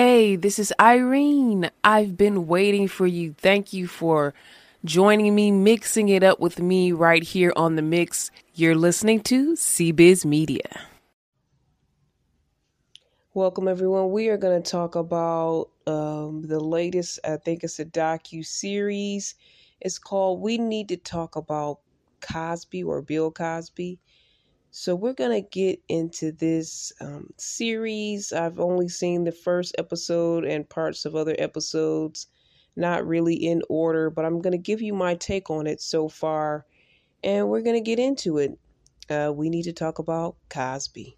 Hey, this is Irene. I've been waiting for you. Thank you for joining me, mixing it up with me right here on the mix. You're listening to CBiz Media. Welcome, everyone. We are going to talk about um, the latest. I think it's a docu series. It's called "We Need to Talk About Cosby" or Bill Cosby. So we're gonna get into this um, series. I've only seen the first episode and parts of other episodes, not really in order, but I'm gonna give you my take on it so far, and we're gonna get into it. Uh, we need to talk about Cosby.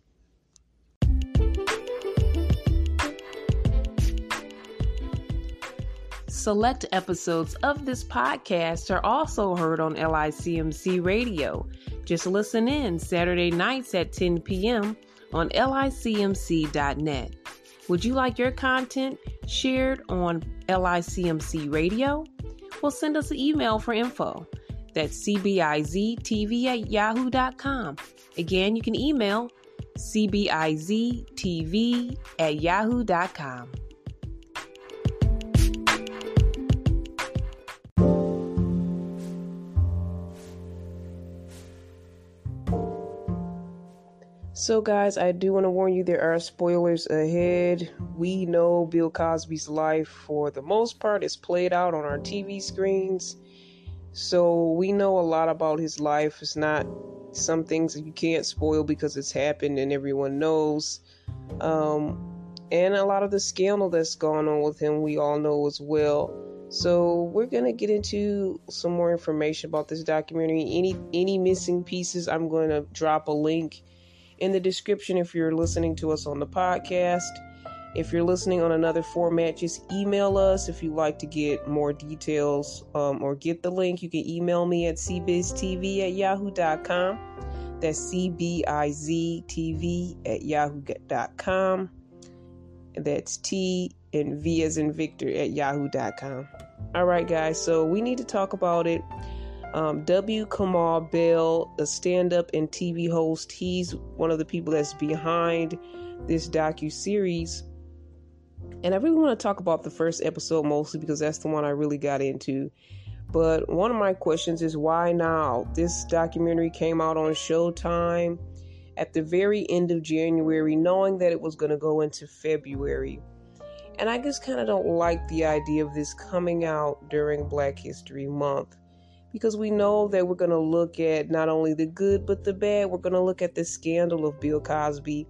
Select episodes of this podcast are also heard on LICMC Radio. Just listen in Saturday nights at 10 p.m. on licmc.net. Would you like your content shared on LICMC Radio? Well, send us an email for info. That's cbiztv at yahoo.com. Again, you can email cbiztv at yahoo.com. So, guys, I do want to warn you there are spoilers ahead. We know Bill Cosby's life, for the most part, is played out on our TV screens. So, we know a lot about his life. It's not some things that you can't spoil because it's happened and everyone knows. Um, and a lot of the scandal that's gone on with him, we all know as well. So we're gonna get into some more information about this documentary. Any any missing pieces, I'm to drop a link in the description if you're listening to us on the podcast. If you're listening on another format, just email us if you'd like to get more details um, or get the link. You can email me at cbiztv at yahoo.com. That's C-B-I-Z-T-V at yahoo.com. That's T and V as in Victor at yahoo.com. All right, guys, so we need to talk about it. Um, w. Kamau Bell, a stand-up and TV host, he's one of the people that's behind this docu series. And I really want to talk about the first episode mostly because that's the one I really got into. But one of my questions is why now? This documentary came out on Showtime at the very end of January, knowing that it was going to go into February. And I just kind of don't like the idea of this coming out during Black History Month because we know that we're going to look at not only the good but the bad. We're going to look at the scandal of Bill Cosby.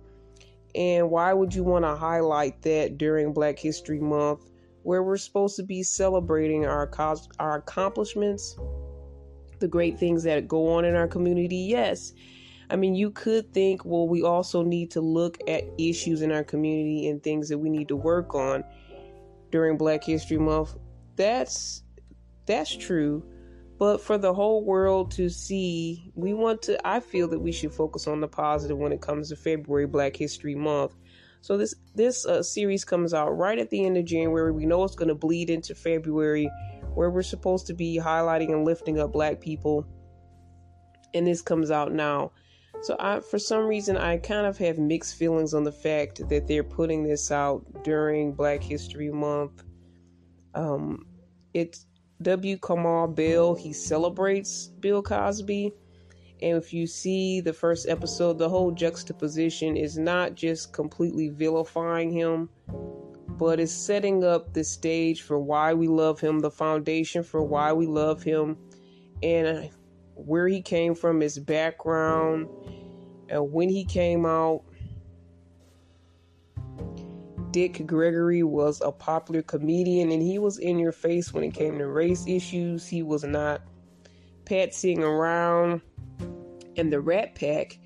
And why would you want to highlight that during Black History Month where we're supposed to be celebrating our cos- our accomplishments, the great things that go on in our community? Yes. I mean, you could think, well, we also need to look at issues in our community and things that we need to work on during Black History Month. That's that's true but for the whole world to see, we want to, I feel that we should focus on the positive when it comes to February Black History Month. So this this uh, series comes out right at the end of January. We know it's going to bleed into February, where we're supposed to be highlighting and lifting up Black people, and this comes out now. So I, for some reason, I kind of have mixed feelings on the fact that they're putting this out during Black History Month. Um, it's W. Kamau Bell, he celebrates Bill Cosby. And if you see the first episode, the whole juxtaposition is not just completely vilifying him, but is setting up the stage for why we love him, the foundation for why we love him, and where he came from, his background, and when he came out, Dick Gregory was a popular comedian and he was in your face when it came to race issues. He was not patsying around. And the Rat Pack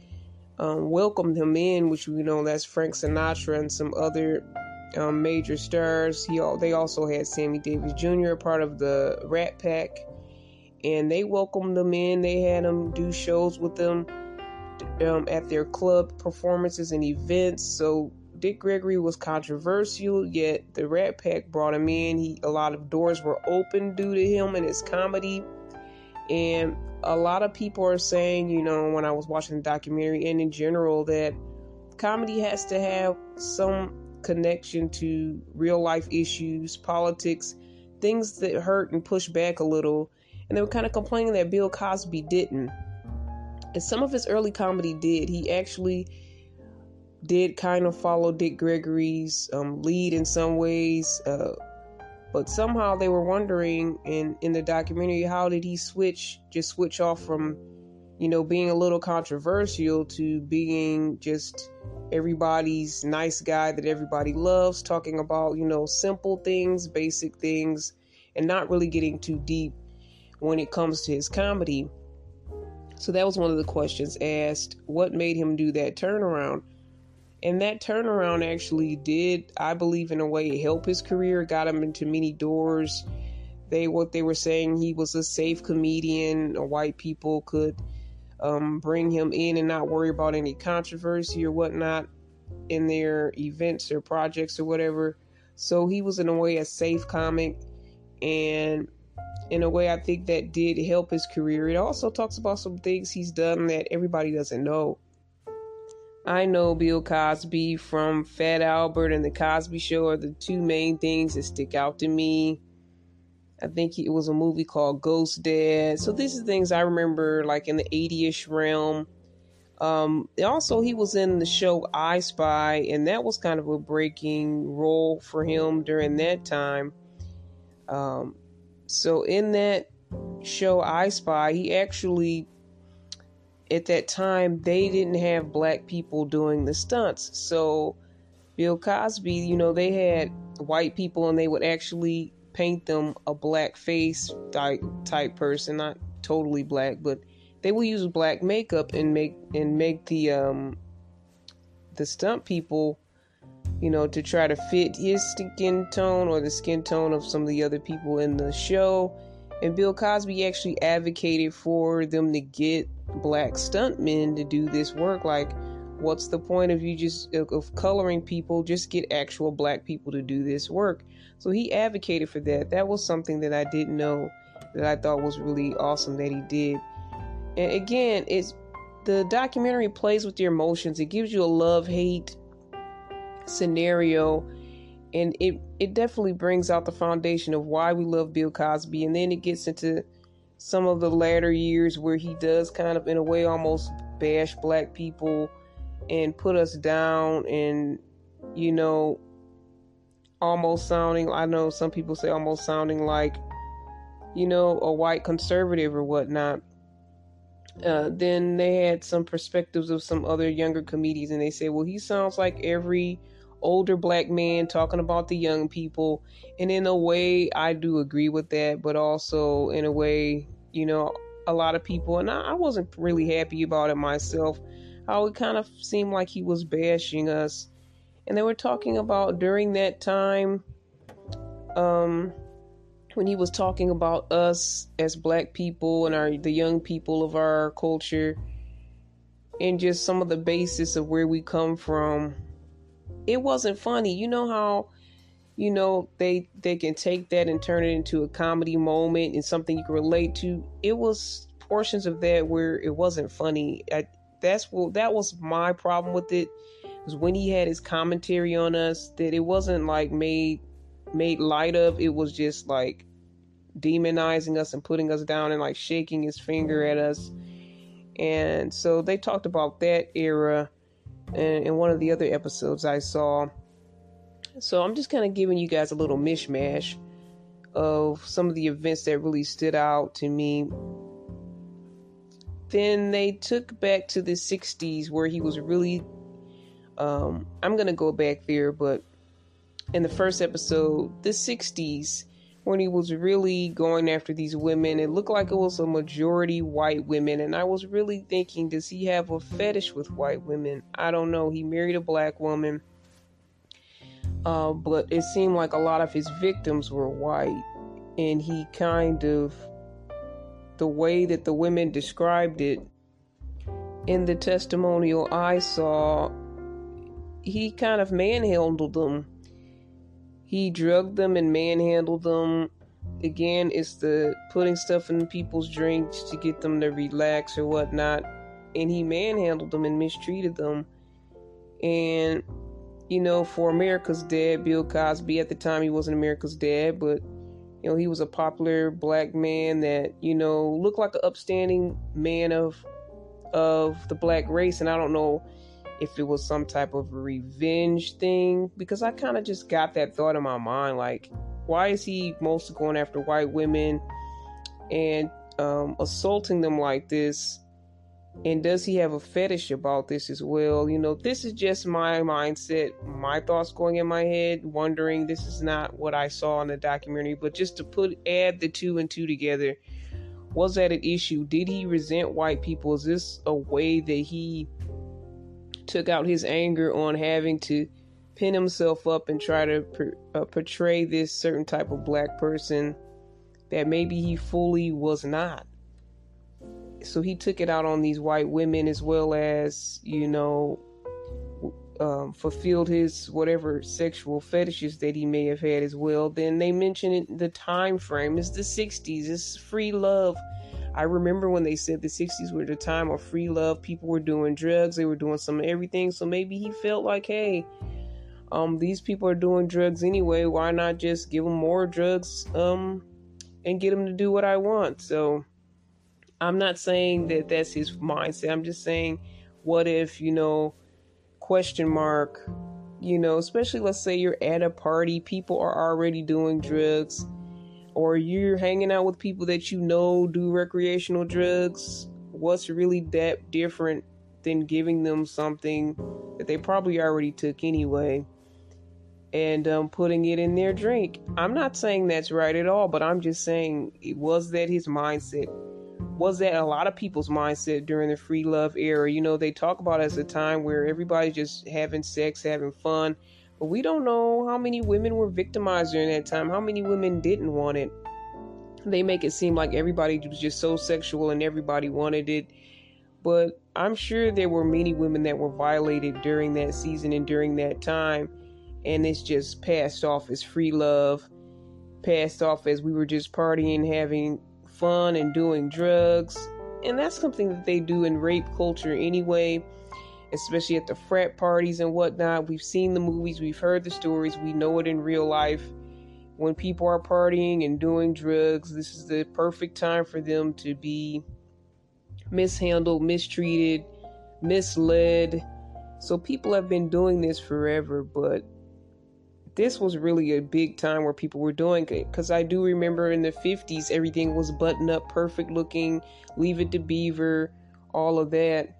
um, welcomed him in, which we know that's Frank Sinatra and some other um, major stars. He they also had Sammy Davis Jr. part of the Rat Pack, and they welcomed them in. They had them do shows with them um, at their club performances and events. So Dick Gregory was controversial, yet the Rat Pack brought him in. He a lot of doors were open due to him and his comedy. And a lot of people are saying, you know, when I was watching the documentary and in general, that comedy has to have some connection to real life issues, politics, things that hurt and push back a little. And they were kind of complaining that Bill Cosby didn't. And some of his early comedy did. He actually did kind of follow Dick Gregory's um, lead in some ways. Uh, but somehow they were wondering in in the documentary how did he switch just switch off from you know being a little controversial to being just everybody's nice guy that everybody loves talking about you know simple things basic things and not really getting too deep when it comes to his comedy so that was one of the questions asked what made him do that turnaround and that turnaround actually did, I believe, in a way, help his career. Got him into many doors. They what they were saying he was a safe comedian. White people could um, bring him in and not worry about any controversy or whatnot in their events or projects or whatever. So he was in a way a safe comic, and in a way, I think that did help his career. It also talks about some things he's done that everybody doesn't know. I know Bill Cosby from Fat Albert and The Cosby Show are the two main things that stick out to me. I think it was a movie called Ghost Dad. So these are things I remember like in the 80ish realm. Um, also, he was in the show I Spy, and that was kind of a breaking role for him during that time. Um, so in that show I Spy, he actually at that time they didn't have black people doing the stunts. So Bill Cosby, you know, they had white people and they would actually paint them a black face type type person, not totally black, but they would use black makeup and make and make the um the stunt people you know to try to fit his skin tone or the skin tone of some of the other people in the show and Bill Cosby actually advocated for them to get black stuntmen to do this work. Like, what's the point of you just of coloring people? Just get actual black people to do this work. So he advocated for that. That was something that I didn't know that I thought was really awesome that he did. And again, it's the documentary plays with your emotions. It gives you a love hate scenario and it it definitely brings out the foundation of why we love Bill Cosby and then it gets into some of the latter years where he does kind of in a way almost bash black people and put us down and you know almost sounding I know some people say almost sounding like you know a white conservative or whatnot. Uh, then they had some perspectives of some other younger comedians and they say well he sounds like every older black man talking about the young people. And in a way, I do agree with that, but also in a way, you know, a lot of people, and I, wasn't really happy about it myself, how it kind of seemed like he was bashing us. And they were talking about during that time, um, when he was talking about us as black people and our the young people of our culture and just some of the basis of where we come from it wasn't funny. You know how you know they they can take that and turn it into a comedy moment and something you can relate to. It was portions of that where it wasn't funny. I, that's what that was my problem with it. Was when he had his commentary on us that it wasn't like made made light of. It was just like demonizing us and putting us down and like shaking his finger at us. And so they talked about that era in, in one of the other episodes I saw. So I'm just kind of giving you guys a little mishmash of some of the events that really stood out to me. Then they took back to the 60s where he was really. Um, I'm going to go back there, but in the first episode, the 60s, when he was really going after these women. It looked like it was a majority white women, and I was really thinking, does he have a fetish with white women? I don't know. He married a black woman, uh, but it seemed like a lot of his victims were white, and he kind of, the way that the women described it in the testimonial I saw, he kind of manhandled them he drugged them and manhandled them. Again, it's the putting stuff in people's drinks to get them to relax or whatnot. And he manhandled them and mistreated them. And you know, for America's Dad, Bill Cosby. At the time, he wasn't America's Dad, but you know, he was a popular black man that you know looked like an upstanding man of of the black race. And I don't know if it was some type of revenge thing because I kind of just got that thought in my mind, like, why is he mostly going after white women and um, assaulting them like this? And does he have a fetish about this as well? You know, this is just my mindset, my thoughts going in my head, wondering this is not what I saw in the documentary, but just to put add the two and two together, was that an issue? Did he resent white people? Is this a way that he took out his anger on having to pin himself up and try to uh, portray this certain type of black person that maybe he fully was not? so he took it out on these white women as well as you know um, fulfilled his whatever sexual fetishes that he may have had as well. Then they mentioned it, the time frame is the 60s. It's free love. I remember when they said the 60s were the time of free love. People were doing drugs. They were doing some everything. So maybe he felt like, hey, um, these people are doing drugs anyway. Why not just give them more drugs um, and get them to do what I want? So I'm not saying that that's his mindset. I'm just saying, what if, you know, question mark, you know, especially let's say you're at a party, people are already doing drugs, or you're hanging out with people that you know do recreational drugs. What's really that different than giving them something that they probably already took anyway? and um, putting it in their drink. I'm not saying that's right at all, but I'm just saying, it was that his mindset? was that a lot of people's mindset during the free love era. You know, they talk about as a time where everybody's just having sex, having fun, but we don't know how many women were victimized during that time, how many women didn't want it. They make it seem like everybody was just so sexual and everybody wanted it. But I'm sure there were many women that were violated during that season and during that time. And it's just passed off as free love, passed off as we were just partying, having fun and doing drugs. And that's something that they do in rape culture anyway, especially at the frat parties and whatnot. We've seen the movies, we've heard the stories, we know it in real life. When people are partying and doing drugs, this is the perfect time for them to be mishandled, mistreated, misled. So people have been doing this forever, but this was really a big time where people were doing it because I do remember in the 50s everything was buttoned up, perfect looking, leave it to Beaver, all of that.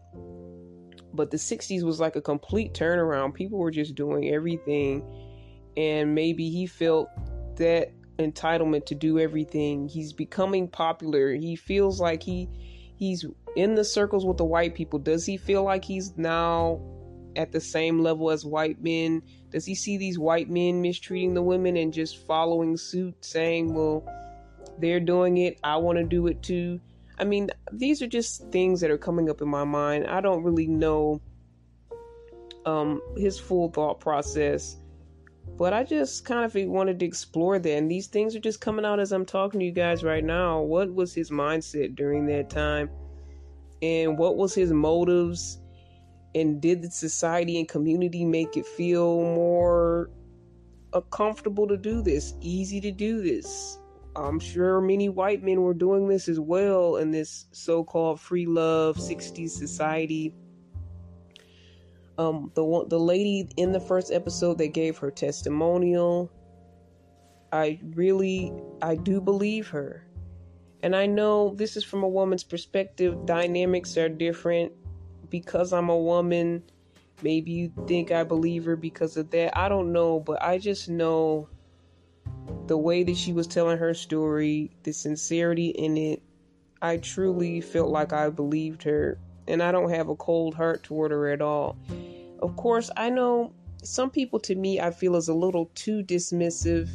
But the 60s was like a complete turnaround. People were just doing everything, and maybe he felt that entitlement to do everything. He's becoming popular. He feels like he he's in the circles with the white people. Does he feel like he's now at the same level as white men? Does he see these white men mistreating the women and just following suit, saying, well, they're doing it, I want to do it too? I mean, these are just things that are coming up in my mind. I don't really know um, his full thought process, but I just kind of wanted to explore that. And these things are just coming out as I'm talking to you guys right now. What was his mindset during that time? And what was his motives? and did the society and community make it feel more uh, comfortable to do this, easy to do this? I'm sure many white men were doing this as well in this so-called free love 60s society. Um, the one, the lady in the first episode that gave her testimonial, I really, I do believe her, and I know this is from a woman's perspective. Dynamics are different because I'm a woman, maybe you think I believe her because of that. I don't know, but I just know the way that she was telling her story, the sincerity in it. I truly felt like I believed her, and I don't have a cold heart toward her at all. Of course, I know some people to me I feel is a little too dismissive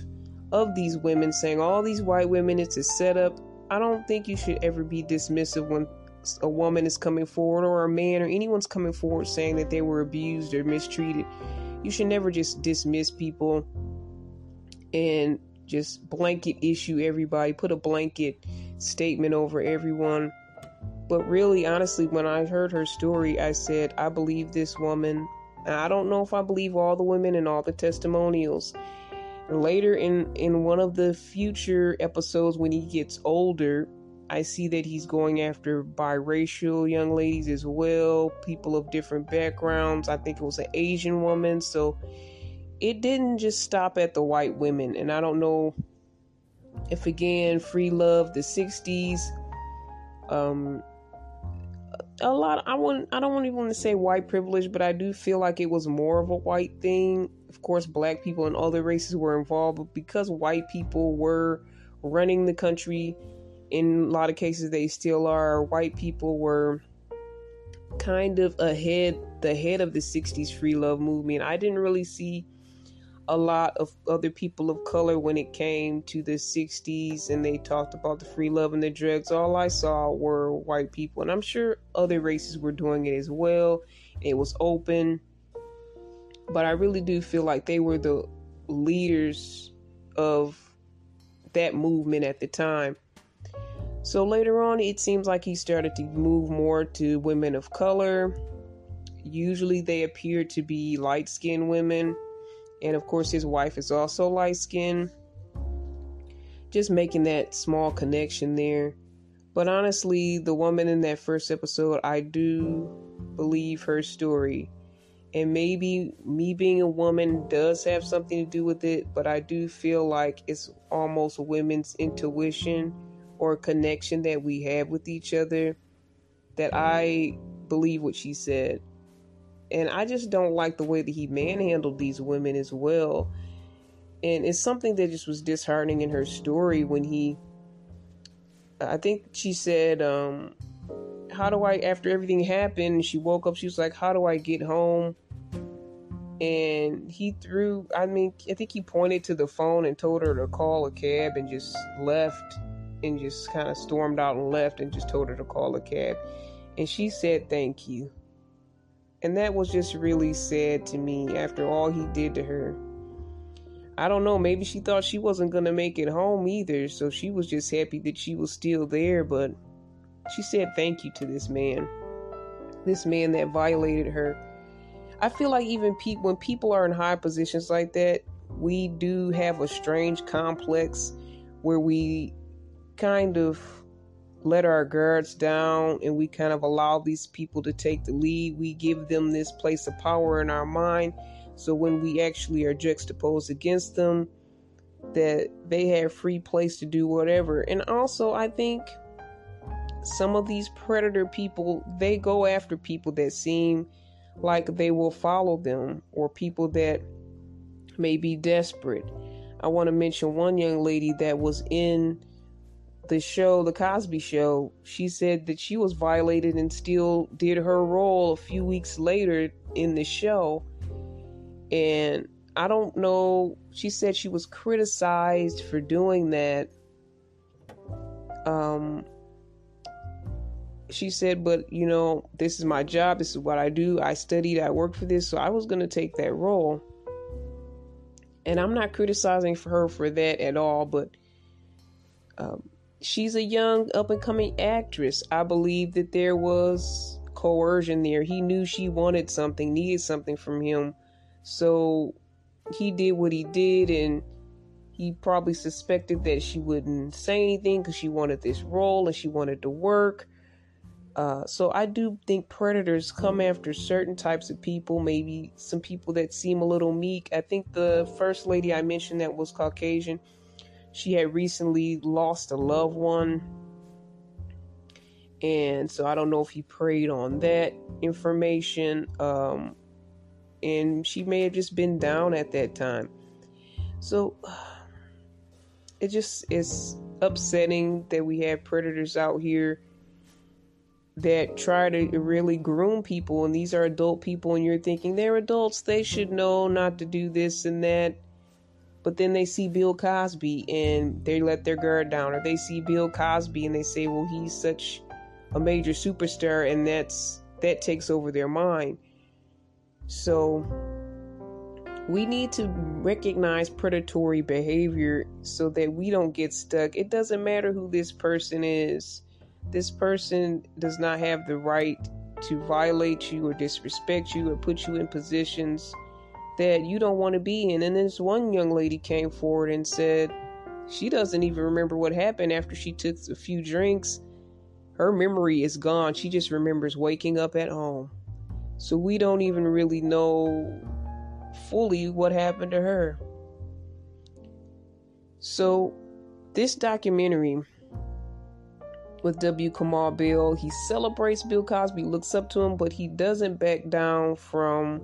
of these women, saying all these white women, it's a setup. I don't think you should ever be dismissive when a woman is coming forward or a man or anyone's coming forward saying that they were abused or mistreated, you should never just dismiss people and just blanket issue everybody, put a blanket statement over everyone. But really, honestly, when I heard her story, I said, I believe this woman. I don't know if I believe all the women and all the testimonials. Later in in one of the future episodes when he gets older, I see that he's going after biracial young ladies as well, people of different backgrounds. I think it was an Asian woman, so it didn't just stop at the white women. And I don't know if again, free love, the 60s, um, a lot i wouldn't i don't even want to say white privilege but i do feel like it was more of a white thing of course black people and other races were involved but because white people were running the country in a lot of cases they still are white people were kind of ahead the head of the 60s free love movement i didn't really see a lot of other people of color when it came to the 60s and they talked about the free love and the drugs. All I saw were white people, and I'm sure other races were doing it as well. It was open, but I really do feel like they were the leaders of that movement at the time. So later on, it seems like he started to move more to women of color. Usually, they appear to be light skinned women and of course, his wife is also light skinned. Just making that small connection there. But honestly, the woman in that first episode, I do believe her story. And maybe me being a woman does have something to do with it, but I do feel like it's almost women's intuition or connection that we have with each other that I believe what she said and I just don't like the way that he manhandled these women as well. And it's something that just was disheartening in her story when he I think she said, um, how do I after everything happened, she woke up, she was like, How do I get home? And he threw I mean, I think he pointed to the phone and told her to call a cab and just left and just kind of stormed out and left and just told her to call a cab. And she said thank you. And that was just really sad to me after all he did to her. I don't know, maybe she thought she wasn't going to make it home either, so she was just happy that she was still there, but she said thank you to this man. This man that violated her. I feel like even pe- when people are in high positions like that, we do have a strange complex where we kind of let our guards down and we kind of allow these people to take the lead. We give them this place of power in our mind. So when we actually are juxtaposed against them, that they have free place to do whatever. And also, I think some of these predator people, they go after people that seem like they will follow them or people that may be desperate. I want to mention one young lady that was in the show, The Cosby Show, she said that she was violated and still did her role a few weeks later in the show. And I don't know, she said she was criticized for doing that. Um, she said, but you know, this is my job, this is what I do. I studied, I worked for this, so I was going to take that role. And I'm not criticizing for her for that at all, but um, she's a young up and coming actress. I believe that there was coercion there. He knew she wanted something, needed something from him. So he did what he did and he probably suspected that she wouldn't say anything because she wanted this role and she wanted to work. Uh, so I do think predators come after certain types of people, maybe some people that seem a little meek. I think the first lady I mentioned that was Caucasian, she had recently lost a loved one. And so I don't know if he preyed on that information. Um, and she may have just been down at that time. So it just is upsetting that we have predators out here that try to really groom people and these are adult people and you're thinking they're adults they should know not to do this and that but then they see Bill Cosby and they let their guard down, or they see Bill Cosby and they say, well, he's such a major superstar, and that's that takes over their mind. So we need to recognize predatory behavior so that we don't get stuck. It doesn't matter who this person is. This person does not have the right to violate you or disrespect you or put you in positions that you don't want to be in. And this one young lady came forward and said she doesn't even remember what happened after she took a few drinks. Her memory is gone. She just remembers waking up at home. So we don't even really know fully what happened to her. So, this documentary with W. Kamau Bell. he celebrates Bill Cosby, looks up to him, but he doesn't back down from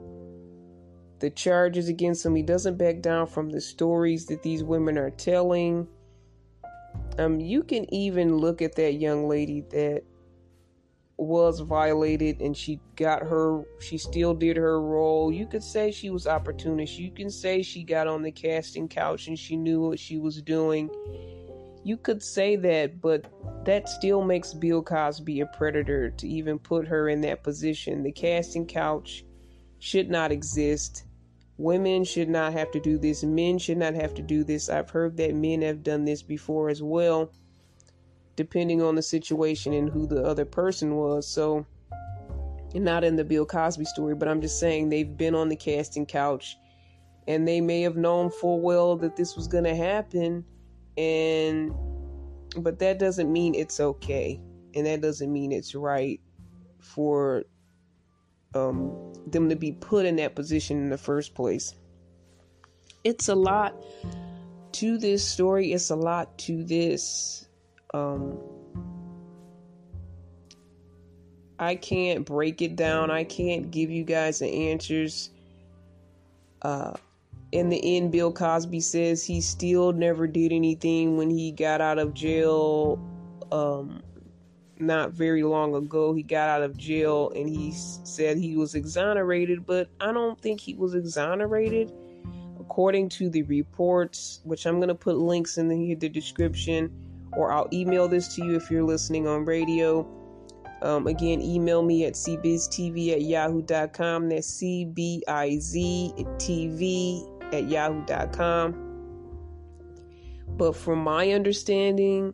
the charges against him. He doesn't back down from the stories that these women are telling. Um, you can even look at that young lady that was violated and she got her she still did her role. You could say she was opportunist. You can say she got on the casting couch and she knew what she was doing. You could say that but that still makes bill cosby a predator to even put her in that position. The casting couch should not exist women should not have to do this. Men should not have to do this. I've heard that men have done this before as well depending on the situation and who the other person was. So, not in the Bill Cosby story, but I'm just saying they've been on the casting couch and they may have known full well that this was going to happen. And but that doesn't mean it's okay. And that doesn't mean it's right for um, them to be put in that position in the first place. It's a lot to this story. It's a lot to this um, I can't break it down. I can't give you guys the answers. Uh, in the end, Bill Cosby says he still never did anything when he got out of jail. Um, not very long ago, he got out of jail and he said he was exonerated, but I don't think he was exonerated. According to the reports, which I'm going to put links in the, the description, or I'll email this to you if you're listening on radio. Um, again, email me at cbiztv at yahoo.com. That's C B I Z TV at yahoo.com. But from my understanding,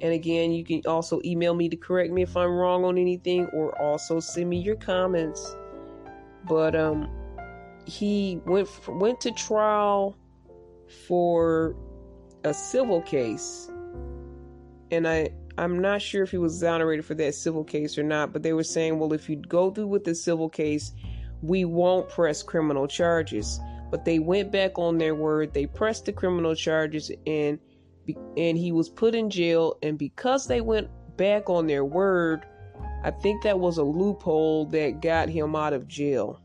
and again, you can also email me to correct me if I'm wrong on anything, or also send me your comments. But um, he went went to trial for a civil case and I I'm not sure if he was exonerated for that civil case or not, but they were saying, well, if you go through with the civil case, we won't press criminal charges. But they went back on their word. They pressed the criminal charges, and and he was put in jail. And because they went back on their word, I think that was a loophole that got him out of jail.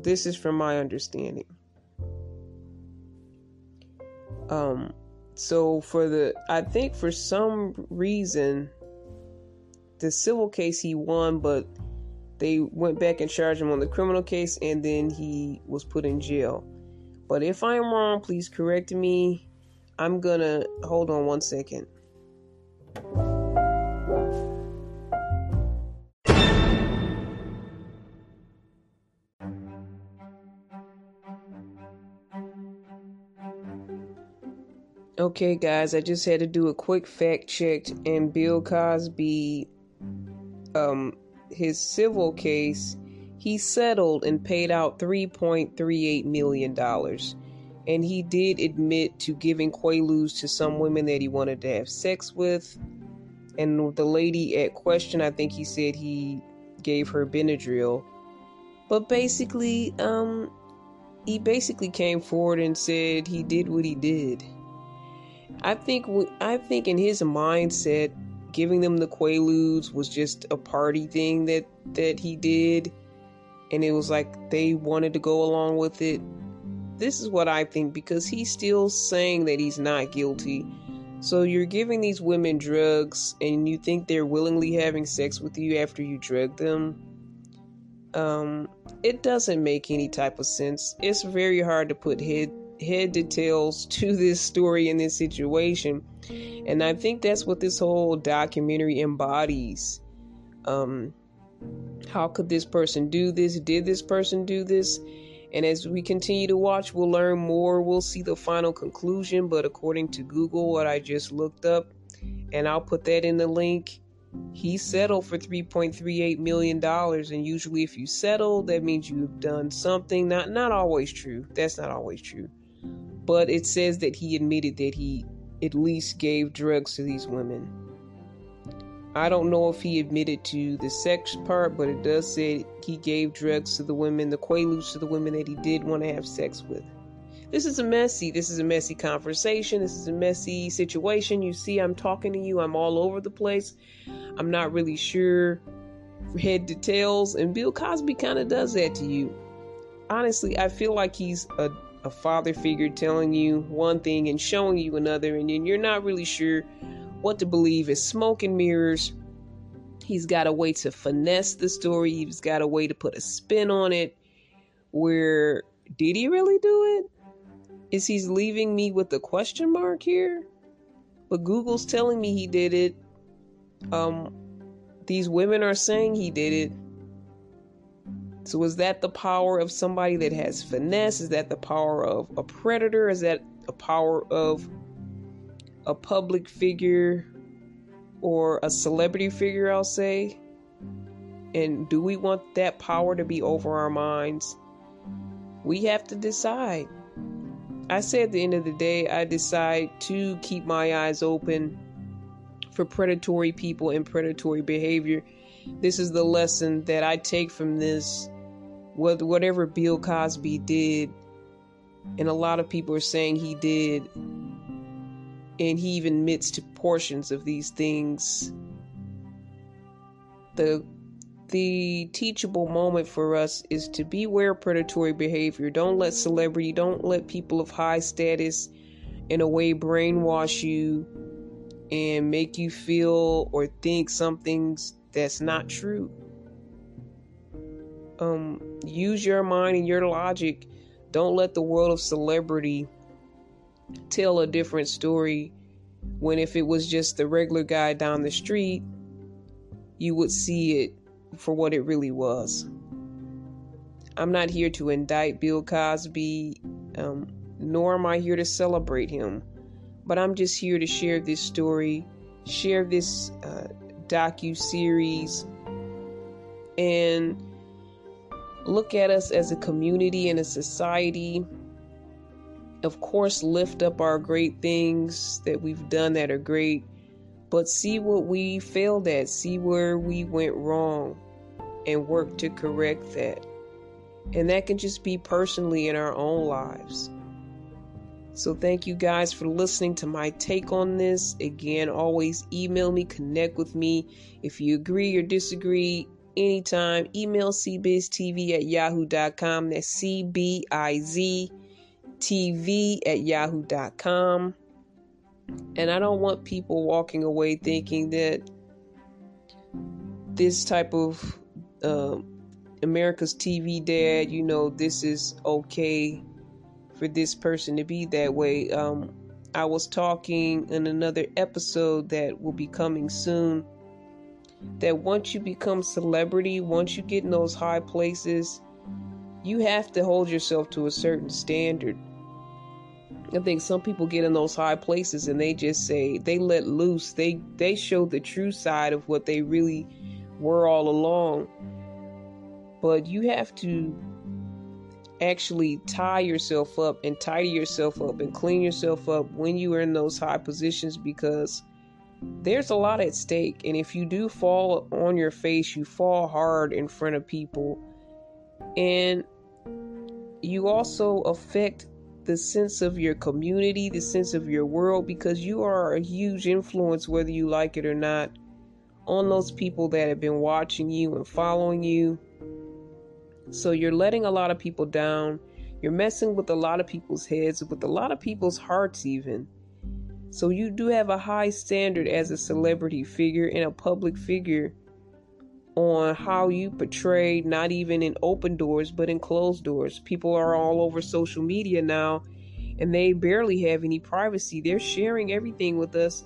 This is from my understanding. Um, so for the I think for some reason the civil case he won, but they went back and charged him on the criminal case and then he was put in jail. But if I'm wrong, please correct me. I'm gonna hold on one second. Okay, guys, I just had to do a quick fact check, and Bill Cosby, um, his civil case, he settled and paid out $3.38 million. And he did admit to giving Quaaludes to some women that he wanted to have sex with. And the lady at question, I think he said he gave her Benadryl. But basically, um, he basically came forward and said he did what he did. I think I think in his mindset, giving them the Quaaludes was just a party thing that that he did, and it was like they wanted to go along with it. This is what I think because he's still saying that he's not guilty. So you're giving these women drugs, and you think they're willingly having sex with you after you drug them. Um, it doesn't make any type of sense. It's very hard to put head head details to this story and this situation. And I think that's what this whole documentary embodies. Um, how could this person do this? Did this person do this? And as we continue to watch, we'll learn more. We'll see the final conclusion. But according to Google, what I just looked up, and I'll put that in the link. he settled for 3.38 million dollars and usually if you settle that means you've done something not not always true that's not always true but it says that he admitted that he at least gave drugs to these women i don't know if he admitted to the sex part but it does say he gave drugs to the women the quaaludes to the women that he did want to have sex with. This is a messy this is a messy conversation this is a messy situation. You see i'm talking to you i'm all over the place. I'm not really sure head details and bill cosby kind of does that to you. Honestly i feel like he's a, a father figure telling you one thing and showing you another and then you're not really sure what to believe is smoke and mirrors he's got a way to finesse the story he's got a way to put a spin on it where did he really do it is he's leaving me with a question mark here? But Google's telling me he did it. Um, these women are saying he did it. So is that the power of somebody that has finesse? Is that the power of a predator? Is that a power of a public figure or a celebrity figure, I'll say? And do we want that power to be over our minds? We have to decide. I say at the end of the day, I decide to keep my eyes open for predatory people and predatory behavior. This is the lesson that I take from this. Whatever Bill Cosby did, and a lot of people are saying he did, and he even admits to portions of these things. The the teachable moment for us is to beware predatory behavior. Don't let celebrity, don't let people of high status in a way brainwash you and make you feel or think something's that's not true. Um, use your mind and your logic. Don't let the world of celebrity tell a different story when if it was just the regular guy down the street, you would see it for what it really was. I'm not here to indict Bill Cosby, um, nor am I here to celebrate him, but I'm just here to share this story, share this uh, docu series, and look at us as a community and a society. Of course, lift up our great things that we've done that are great but see what we failed at, see where we went wrong, and work to correct that. And that can just be personally in our own lives. So, thank you guys for listening to my take on this. Again, always email me, connect with me. If you agree or disagree, anytime, email cbiztv at yahoo.com. That's C B I Z TV at yahoo.com. And I don't want people walking away thinking that this type of uh, America's TV dad, you know, this is okay for this person to be that way. Um, I was talking in another episode that will be coming soon. That once you become celebrity, once you get in those high places, you have to hold yourself to a certain standard. I think some people get in those high places and they just say they let loose. They they show the true side of what they really were all along. But you have to actually tie yourself up and tidy yourself up and clean yourself up when you are in those high positions because there's a lot at stake. And if you do fall on your face, you fall hard in front of people. And you also affect the sense of your community, the sense of your world, because you are a huge influence, whether you like it or not, on those people that have been watching you and following you. So you're letting a lot of people down. You're messing with a lot of people's heads, with a lot of people's hearts, even. So you do have a high standard as a celebrity figure and a public figure on how you portray not even in open doors but in closed doors. People are all over social media now and they barely have any privacy. They're sharing everything with us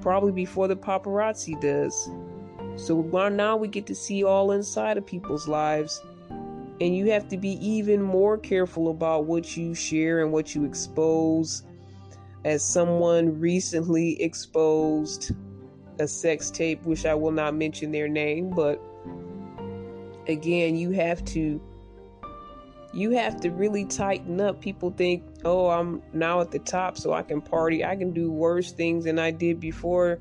probably before the paparazzi does. So now we get to see all inside of people's lives. And you have to be even more careful about what you share and what you expose. As someone recently exposed a sex tape, which I will not mention their name, but again, you have to you have to really tighten up. People think, "Oh, I'm now at the top so I can party. I can do worse things than I did before."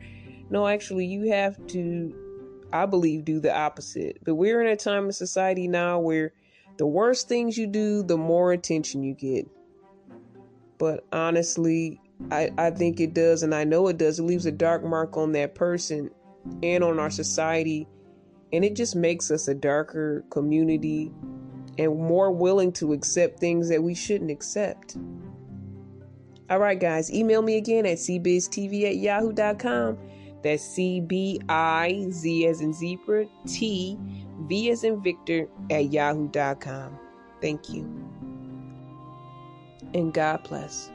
No, actually, you have to I believe do the opposite. But we're in a time in society now where the worse things you do, the more attention you get. But honestly, I, I think it does, and I know it does. It leaves a dark mark on that person and on our society. And it just makes us a darker community and more willing to accept things that we shouldn't accept. All right, guys, email me again at cbiztv at yahoo.com. That's C B I Z as in zebra, T V as in Victor at yahoo.com. Thank you. And God bless.